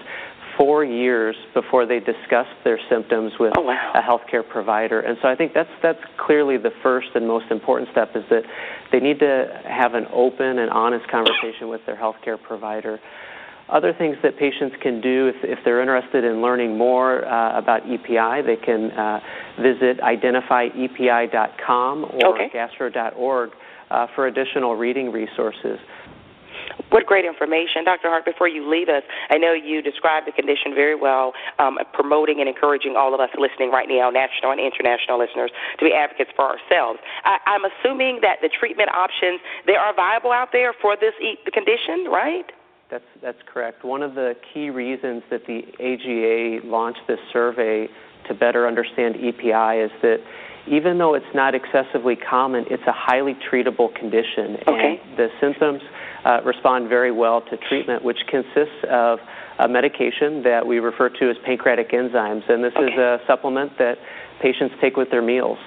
four years before they discussed their symptoms with oh, a healthcare provider. And so I think that's that's clearly the first and most important step is that they need to have an open and honest conversation with their healthcare provider. Other things that patients can do if, if they're interested in learning more uh, about EPI, they can uh, visit identifyepi.com or Okay. gastro.org uh, for additional reading resources. What great information. Dr. Hart, before you leave us, I know you described the condition very well, um, promoting and encouraging all of us listening right now, national and international listeners, to be advocates for ourselves. I, I'm assuming that the treatment options, they are viable out there for this e- the condition, right? That's that's correct. One of the key reasons that the AGA launched this survey to better understand EPI is that even though it's not excessively common, it's a highly treatable condition, Okay. and the symptoms uh, respond very well to treatment, which consists of a medication that we refer to as pancreatic enzymes, and this is a supplement that patients take with their meals.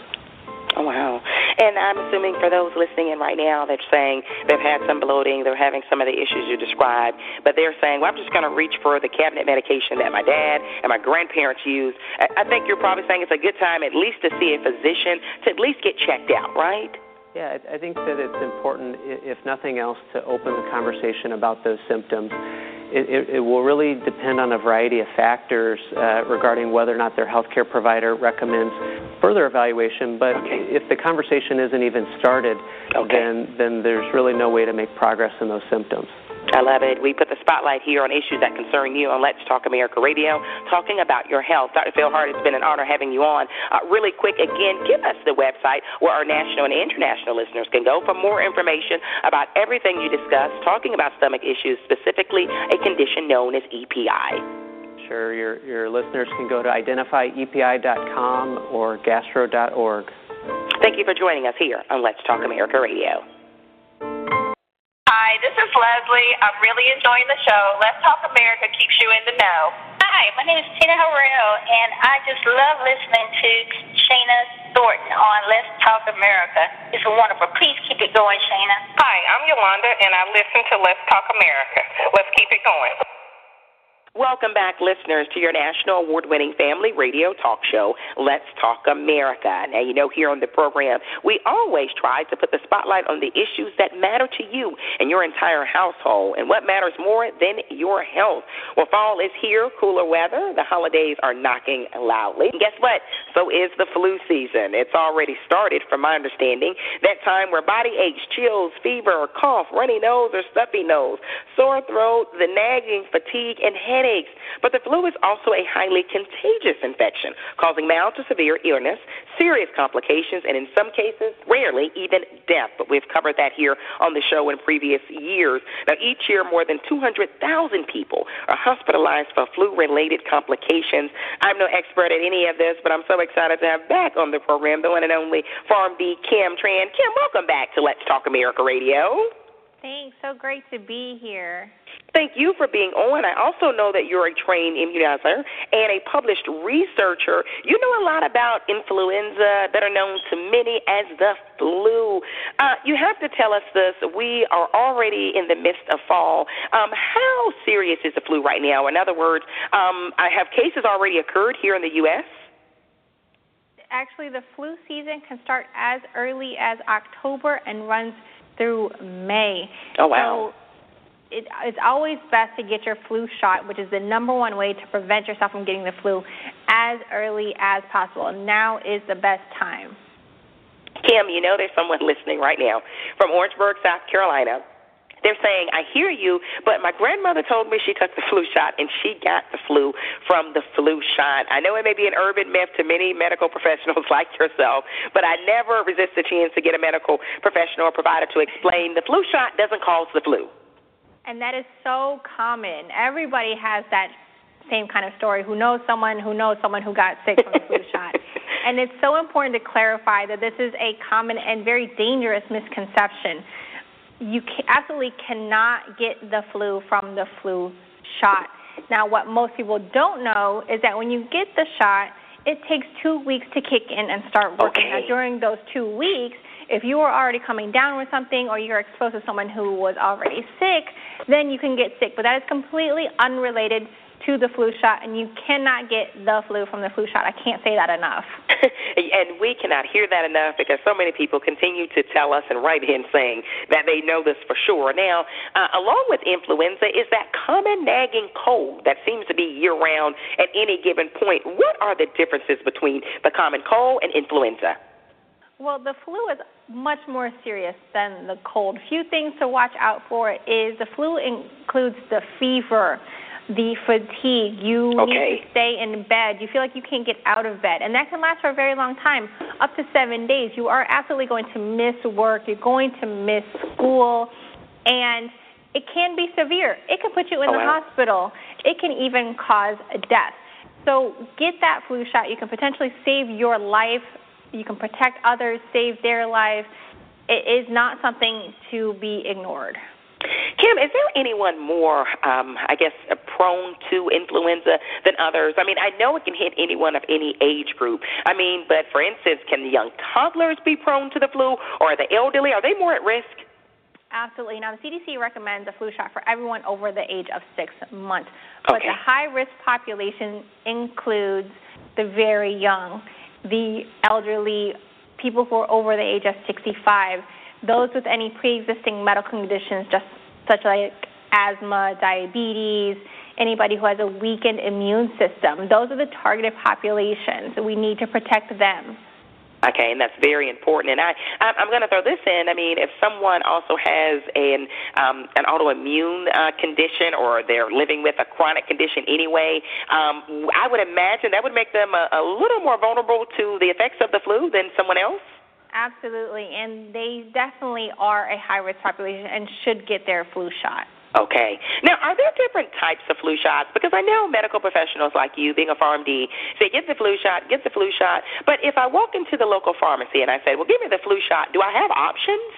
Oh, wow. And I'm assuming for those listening in right now they're saying they've had some bloating, they're having some of the issues you described, but they're saying, well, I'm just going to reach for the cabinet medication that my dad and my grandparents used. I think you're probably saying it's a good time at least to see a physician to at least get checked out, right? Yeah, I think that it's important, if nothing else, to open the conversation about those symptoms. It, will really depend on a variety of factors uh, regarding whether or not their healthcare provider recommends further evaluation. But if the conversation isn't even started, then then there's really no way to make progress in those symptoms. I love it. We put the spotlight here on issues that concern you on Let's Talk America Radio, talking about your health. Dr. Phil Hart, it's been an honor having you on. Uh, really quick, again, give us the website where our national and international listeners can go for more information about everything you discussed, talking about stomach issues, specifically a condition known as EPI. Sure, your, your listeners can go to identifyepi.com or gastro.org. Thank you for joining us here on Let's Talk America Radio. Hi, this is Leslie. I'm really enjoying the show. Let's Talk America keeps you in the know. Hi, my name is Tina Harrell, and I just love listening to Shana Thornton on Let's Talk America. It's wonderful. Please keep it going, Shana. Hi, I'm Yolanda, and I listen to Let's Talk America. Let's keep it going. Welcome back, listeners, to your national award winning family radio talk show, Let's Talk America. Now, you know, here on the program, we always try to put the spotlight on the issues that matter to you and your entire household. And what matters more than your health? Well, fall is here, cooler weather. The holidays are knocking loudly. And guess what? So is the flu season. It's already started, from my understanding. That time where body aches, chills, fever, cough, runny nose, or stuffy nose, sore throat, the nagging, fatigue, and head headaches. But the flu is also a highly contagious infection, causing mild to severe illness, serious complications, and in some cases, rarely even death. But we've covered that here on the show in previous years. Now, each year, more than 200,000 people are hospitalized for flu related complications. I'm no expert at any of this, but I'm so excited to have back on the program the one and only PharmD Kim Tran. Kim, welcome back to Let's Talk America Radio. Thanks. So great to be here. Thank you for being on. I also know that you're a trained immunizer and a published researcher. You know a lot about influenza, better known to many as the flu. Uh, you have to tell us this. We are already in the midst of fall. Um, how serious is the flu right now? In other words, um, I have cases already occurred here in the U.S. Actually, the flu season can start as early as October and runs through May. Oh, wow. So it, it's always best to get your flu shot, which is the number one way to prevent yourself from getting the flu, as early as possible. Now is the best time. Kim, you know there's someone listening right now from Orangeburg, South Carolina they're saying, I hear you, but my grandmother told me she took the flu shot and she got the flu from the flu shot. I know it may be an urban myth to many medical professionals like yourself, but I never resist the chance to get a medical professional or provider to explain the flu shot doesn't cause the flu. And that is so common. Everybody has that same kind of story who knows someone who knows someone who got sick from the flu shot. And it's so important to clarify that this is a common and very dangerous misconception you absolutely cannot get the flu from the flu shot. Now, what most people don't know is that when you get the shot, it takes two weeks to kick in and start working. Okay. Now, during those two weeks, if you are already coming down with something or you're exposed to someone who was already sick, then you can get sick. But that is completely unrelated to the flu shot, and you cannot get the flu from the flu shot. I can't say that enough. and we cannot hear that enough because so many people continue to tell us and write in saying that they know this for sure. Now, uh, along with influenza, is that common nagging cold that seems to be year round at any given point. What are the differences between the common cold and influenza? Well, the flu is much more serious than the cold. Few things to watch out for is the flu includes the fever, the fatigue. You okay. need to stay in bed. You feel like you can't get out of bed. And that can last for a very long time, up to seven days. You are absolutely going to miss work. You're going to miss school. And it can be severe. It can put you in oh, the wow. hospital. It can even cause death. So get that flu shot. You can potentially save your life. You can protect others, save their life. It is not something to be ignored. Kim, is there anyone more, um, I guess, uh, prone to influenza than others? I mean, I know it can hit anyone of any age group. I mean, but for instance, can the young toddlers be prone to the flu, or the elderly? Are they more at risk? Absolutely. Now, the CDC recommends a flu shot for everyone over the age of six months. But Okay. the high risk population includes the very young, the elderly, people who are over the age of 65, those with any pre existing medical conditions, just such like asthma, diabetes, anybody who has a weakened immune system. Those are the targeted populations. We need to protect them. Okay, and that's very important. And I, I'm, I'm going to throw this in. I mean, if someone also has an um, an autoimmune uh, condition or they're living with a chronic condition anyway, um, I would imagine that would make them a, a little more vulnerable to the effects of the flu than someone else. Absolutely, and they definitely are a high risk population and should get their flu shot. Okay. Now, are there different types of flu shots? Because I know medical professionals like you, being a PharmD, say get the flu shot, get the flu shot. But if I walk into the local pharmacy and I say, well, give me the flu shot, do I have options?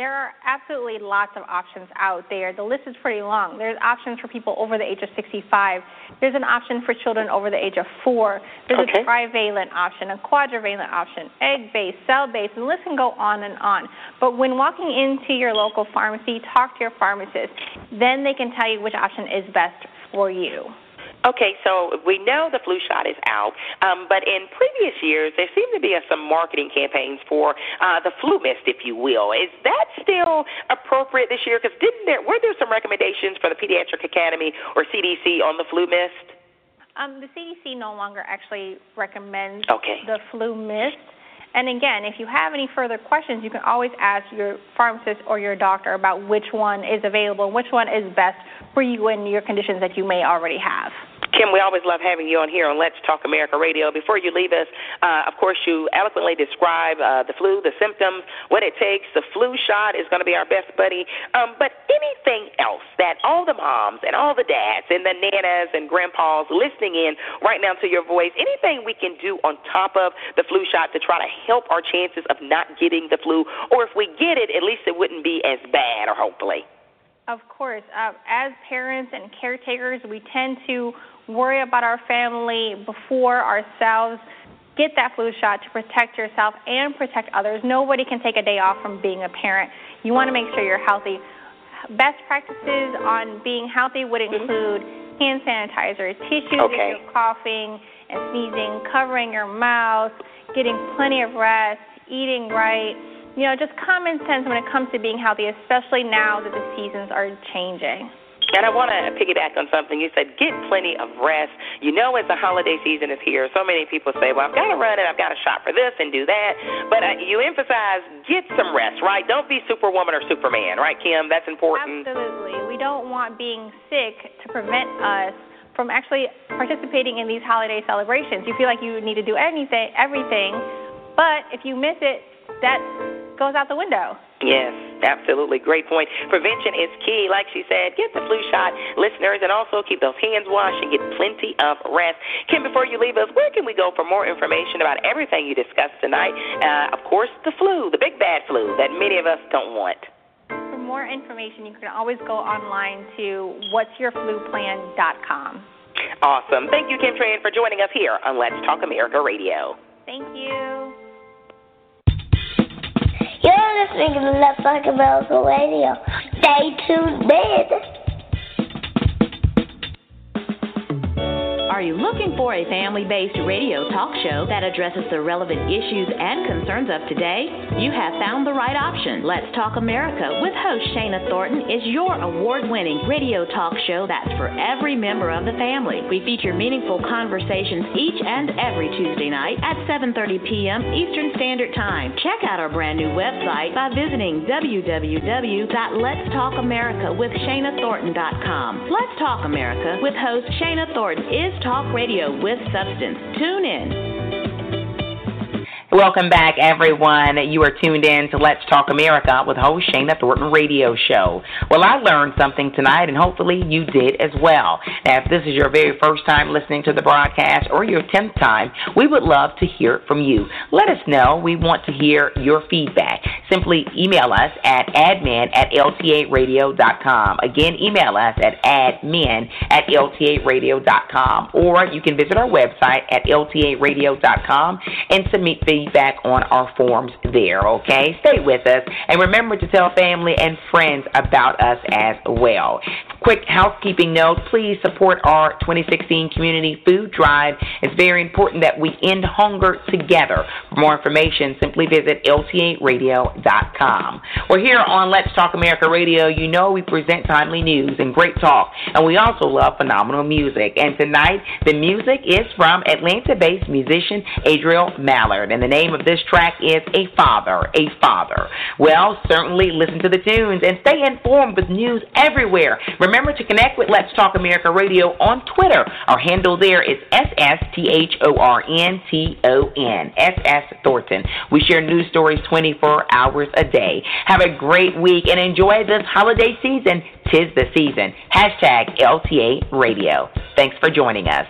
There are absolutely lots of options out there. The list is pretty long. There's options for people over the age of 65. There's an option for children over the age of four. There's Okay. a trivalent option, a quadrivalent option, egg-based, cell-based, and the list can go on and on. But when walking into your local pharmacy, talk to your pharmacist. Then they can tell you which option is best for you. Okay, so we know the flu shot is out, um, but in previous years there seemed to be uh, some marketing campaigns for uh, the flu mist, if you will. Is that still appropriate this year? Because didn't there were there some recommendations for the Pediatric Academy or CDC on the flu mist? Um, the CDC no longer actually recommends Okay. the flu mist. And again, if you have any further questions, you can always ask your pharmacist or your doctor about which one is available, and which one is best for you and your conditions that you may already have. Kim, we always love having you on here on Let's Talk America Radio. Before you leave us, uh, of course, you eloquently describe uh, the flu, the symptoms, what it takes. The flu shot is going to be our best buddy. Um, but anything else that all the moms and all the dads and the nanas and grandpas listening in right now to your voice, anything we can do on top of the flu shot to try to help our chances of not getting the flu, or if we get it, at least it wouldn't be as bad, or hopefully. Of course, uh, as parents and caretakers, we tend to worry about our family before ourselves. Get that flu shot to protect yourself and protect others. Nobody can take a day off from being a parent. You want to make sure you're healthy. Best practices on being healthy would mm-hmm. include hand sanitizer, tissues Okay. if you're coughing and sneezing, covering your mouth, getting plenty of rest, eating right. You know, just common sense when it comes to being healthy, especially now that the seasons are changing. And I want to piggyback on something you said. Get plenty of rest. You know, as the holiday season is here, so many people say, "Well, I've got to run and I've got to shop for this and do that." But uh, you emphasize get some rest, right? Don't be Superwoman or Superman, right, Kim? That's important. Absolutely. We don't want being sick to prevent us from actually participating in these holiday celebrations. You feel like you need to do anything, everything, but if you miss it, that goes out the window. Yes, absolutely. Great point. Prevention is key. Like she said, get the flu shot, listeners, and also keep those hands washed and get plenty of rest. Kim, before you leave us, where can we go for more information about everything you discussed tonight? Uh, of course, the flu, the big bad flu that many of us don't want. For more information, you can always go online to what'syourfluplan.com. Awesome. Thank you, Kim Tran, for joining us here on Let's Talk America Radio. Thank you. You're listening to Let's Talk America Radio. Stay tuned in. Are you looking for a family based radio talk show that addresses the relevant issues and concerns of today? You have found the right option. Let's Talk America with host Shana Thornton is your award winning radio talk show that's for every member of the family. We feature meaningful conversations each and every Tuesday night at 7:30 p.m. Eastern Standard Time. Check out our brand new website by visiting www.letstalkamerica.com. Let's Talk America with host Shana Thornton is talk radio with substance. Tune in. Welcome back, everyone. You are tuned in to Let's Talk America with host Shana Thornton Radio Show. Well, I learned something tonight, and hopefully you did as well. Now, if this is your very first time listening to the broadcast or your 10th time, we would love to hear from you. Let us know. We want to hear your feedback. Simply email us at admin at ltaradio.com. Again, email us at admin at ltaradio.com, or you can visit our website at ltaradio.com and submit feedback on our forms there, okay? Stay with us and remember to tell family and friends about us as well. Quick housekeeping note please support our 2016 Community Food Drive. It's very important that we end hunger together. For more information, simply visit ltaradio.com. We're here on Let's Talk America Radio. You know we present timely news and great talk, and we also love phenomenal music. And tonight, the music is from Atlanta based musician Adriel Mallard, and the name of this track is A Father, A Father. Well, certainly listen to the tunes and stay informed with news everywhere. Remember to connect with Let's Talk America Radio on Twitter. Our handle there is S-S-T-H-O-R-N-T-O-N, S-S Thornton. We share news stories 24 hours a day. Have a great week and enjoy this holiday season. Tis the season. Hashtag LTA Radio. Thanks for joining us.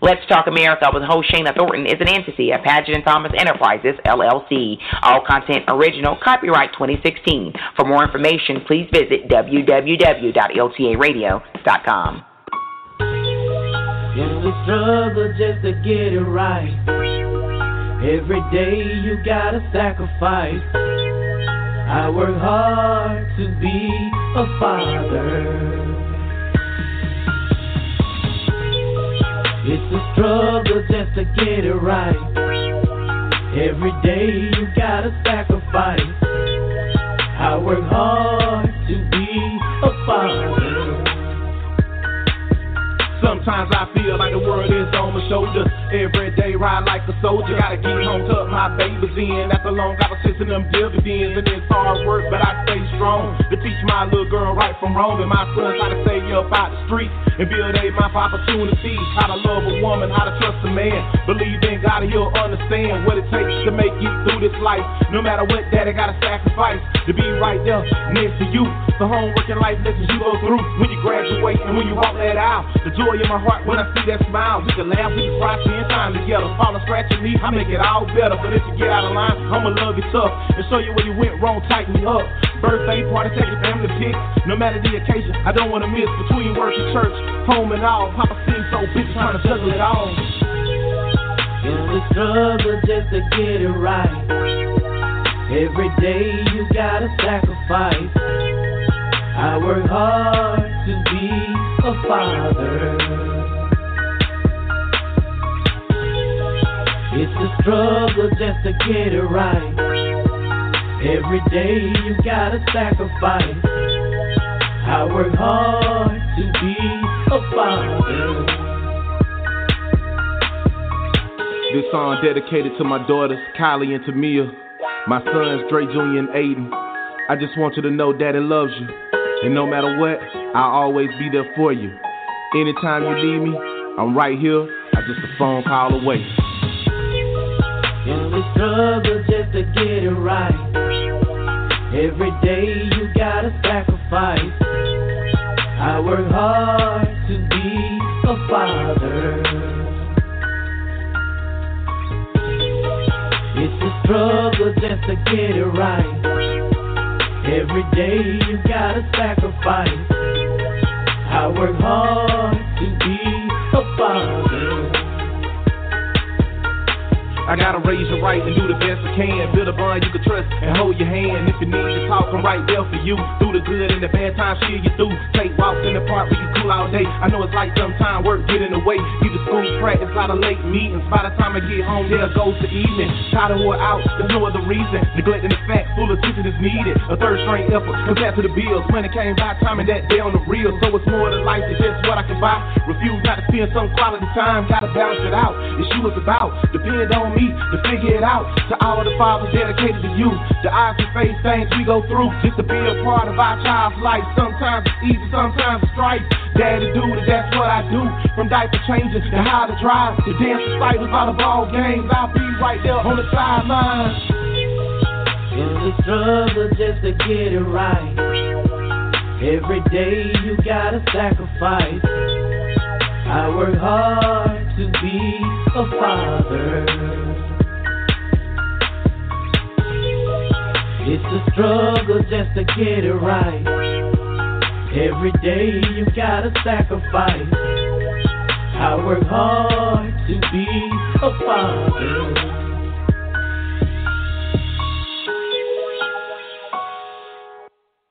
Let's Talk America with host Shana Thornton is an entity of Paget and Thomas Enterprises, LLC. All content original, copyright 2016. For more information, please visit www.ltaradio.com. In we struggle just to get it right. Every day you gotta sacrifice. I work hard to be a father. It's a struggle just to get it right. Every day you gotta sacrifice. I work hard to be a father. Sometimes I feel like the world is on my shoulders. Every ride like a soldier. Gotta get home, tuck my babies in. That's a long conversation, them dividends. And it's hard work, but I stay strong. To teach my little girl right from wrong. And my sons how to stay up out the street And build a mouth opportunities. How to love a woman, how to trust a man. Believe in God and he'll understand what it takes to make it through this life. No matter what, daddy gotta sacrifice to be right there next to you. The homework and life lessons you go through when you graduate and when you walk that aisle. The joy in my heart when I see that smile. We can laugh, we can cry, spend time together. Fall and scratch at me, I make it all better. But if you get out of line, I'ma love you tough and show you where you went wrong, tighten me up. Birthday party, take your family pics. No matter the occasion, I don't wanna miss between and church, home and all. Papa seems so busy trying to juggle it all. In the struggle just to get it right. Every day you gotta sacrifice. I work hard to be a father. It's a struggle just to get it right. Every day you gotta sacrifice. I work hard to be a father. This song dedicated to my daughters, Kylie and Tamia, my sons, Dre Jr. and Aiden. I just want you to know Daddy loves you. And no matter what, I'll always be there for you. Anytime you need me, I'm right here. I'm just a phone call away. The struggle just to get it right. Every day you gotta sacrifice. I work hard to be a father. It's a struggle just to get it right. Every day you gotta sacrifice. I work hard I gotta raise your right and do the best I can. Build a bond you can trust and hold your hand. If you need to talk, I'm right there for you. Through the good and the bad times, shit you through. Take walks in the park, we can cool all day. I know it's like sometime work get in the way. Either school practice, lot of late meetings. By the time I get home, there goes the evening. Tired of wore out, there's no other reason. Neglecting the fact, full attention is needed. A third string effort compared to the bills. Money came by time and that day on the real. So it's more than life than just what I can buy. Refuse not to spend some quality time. Gotta balance it out. It's you it's about. Depend on me to figure it out. To all the fathers dedicated to you. The eyes and face things we go through just to be a part of our child's life. Sometimes it's easy, sometimes it's strife. Daddy do it, that's what I do. From diaper changes to how to drive, to dance recitals, all the ball games. I'll be right there on the sideline. In the struggle just to get it right. Every day you gotta sacrifice. I work hard to be a father. It's a struggle just to get it right. Every day you gotta sacrifice. I work hard to be a father.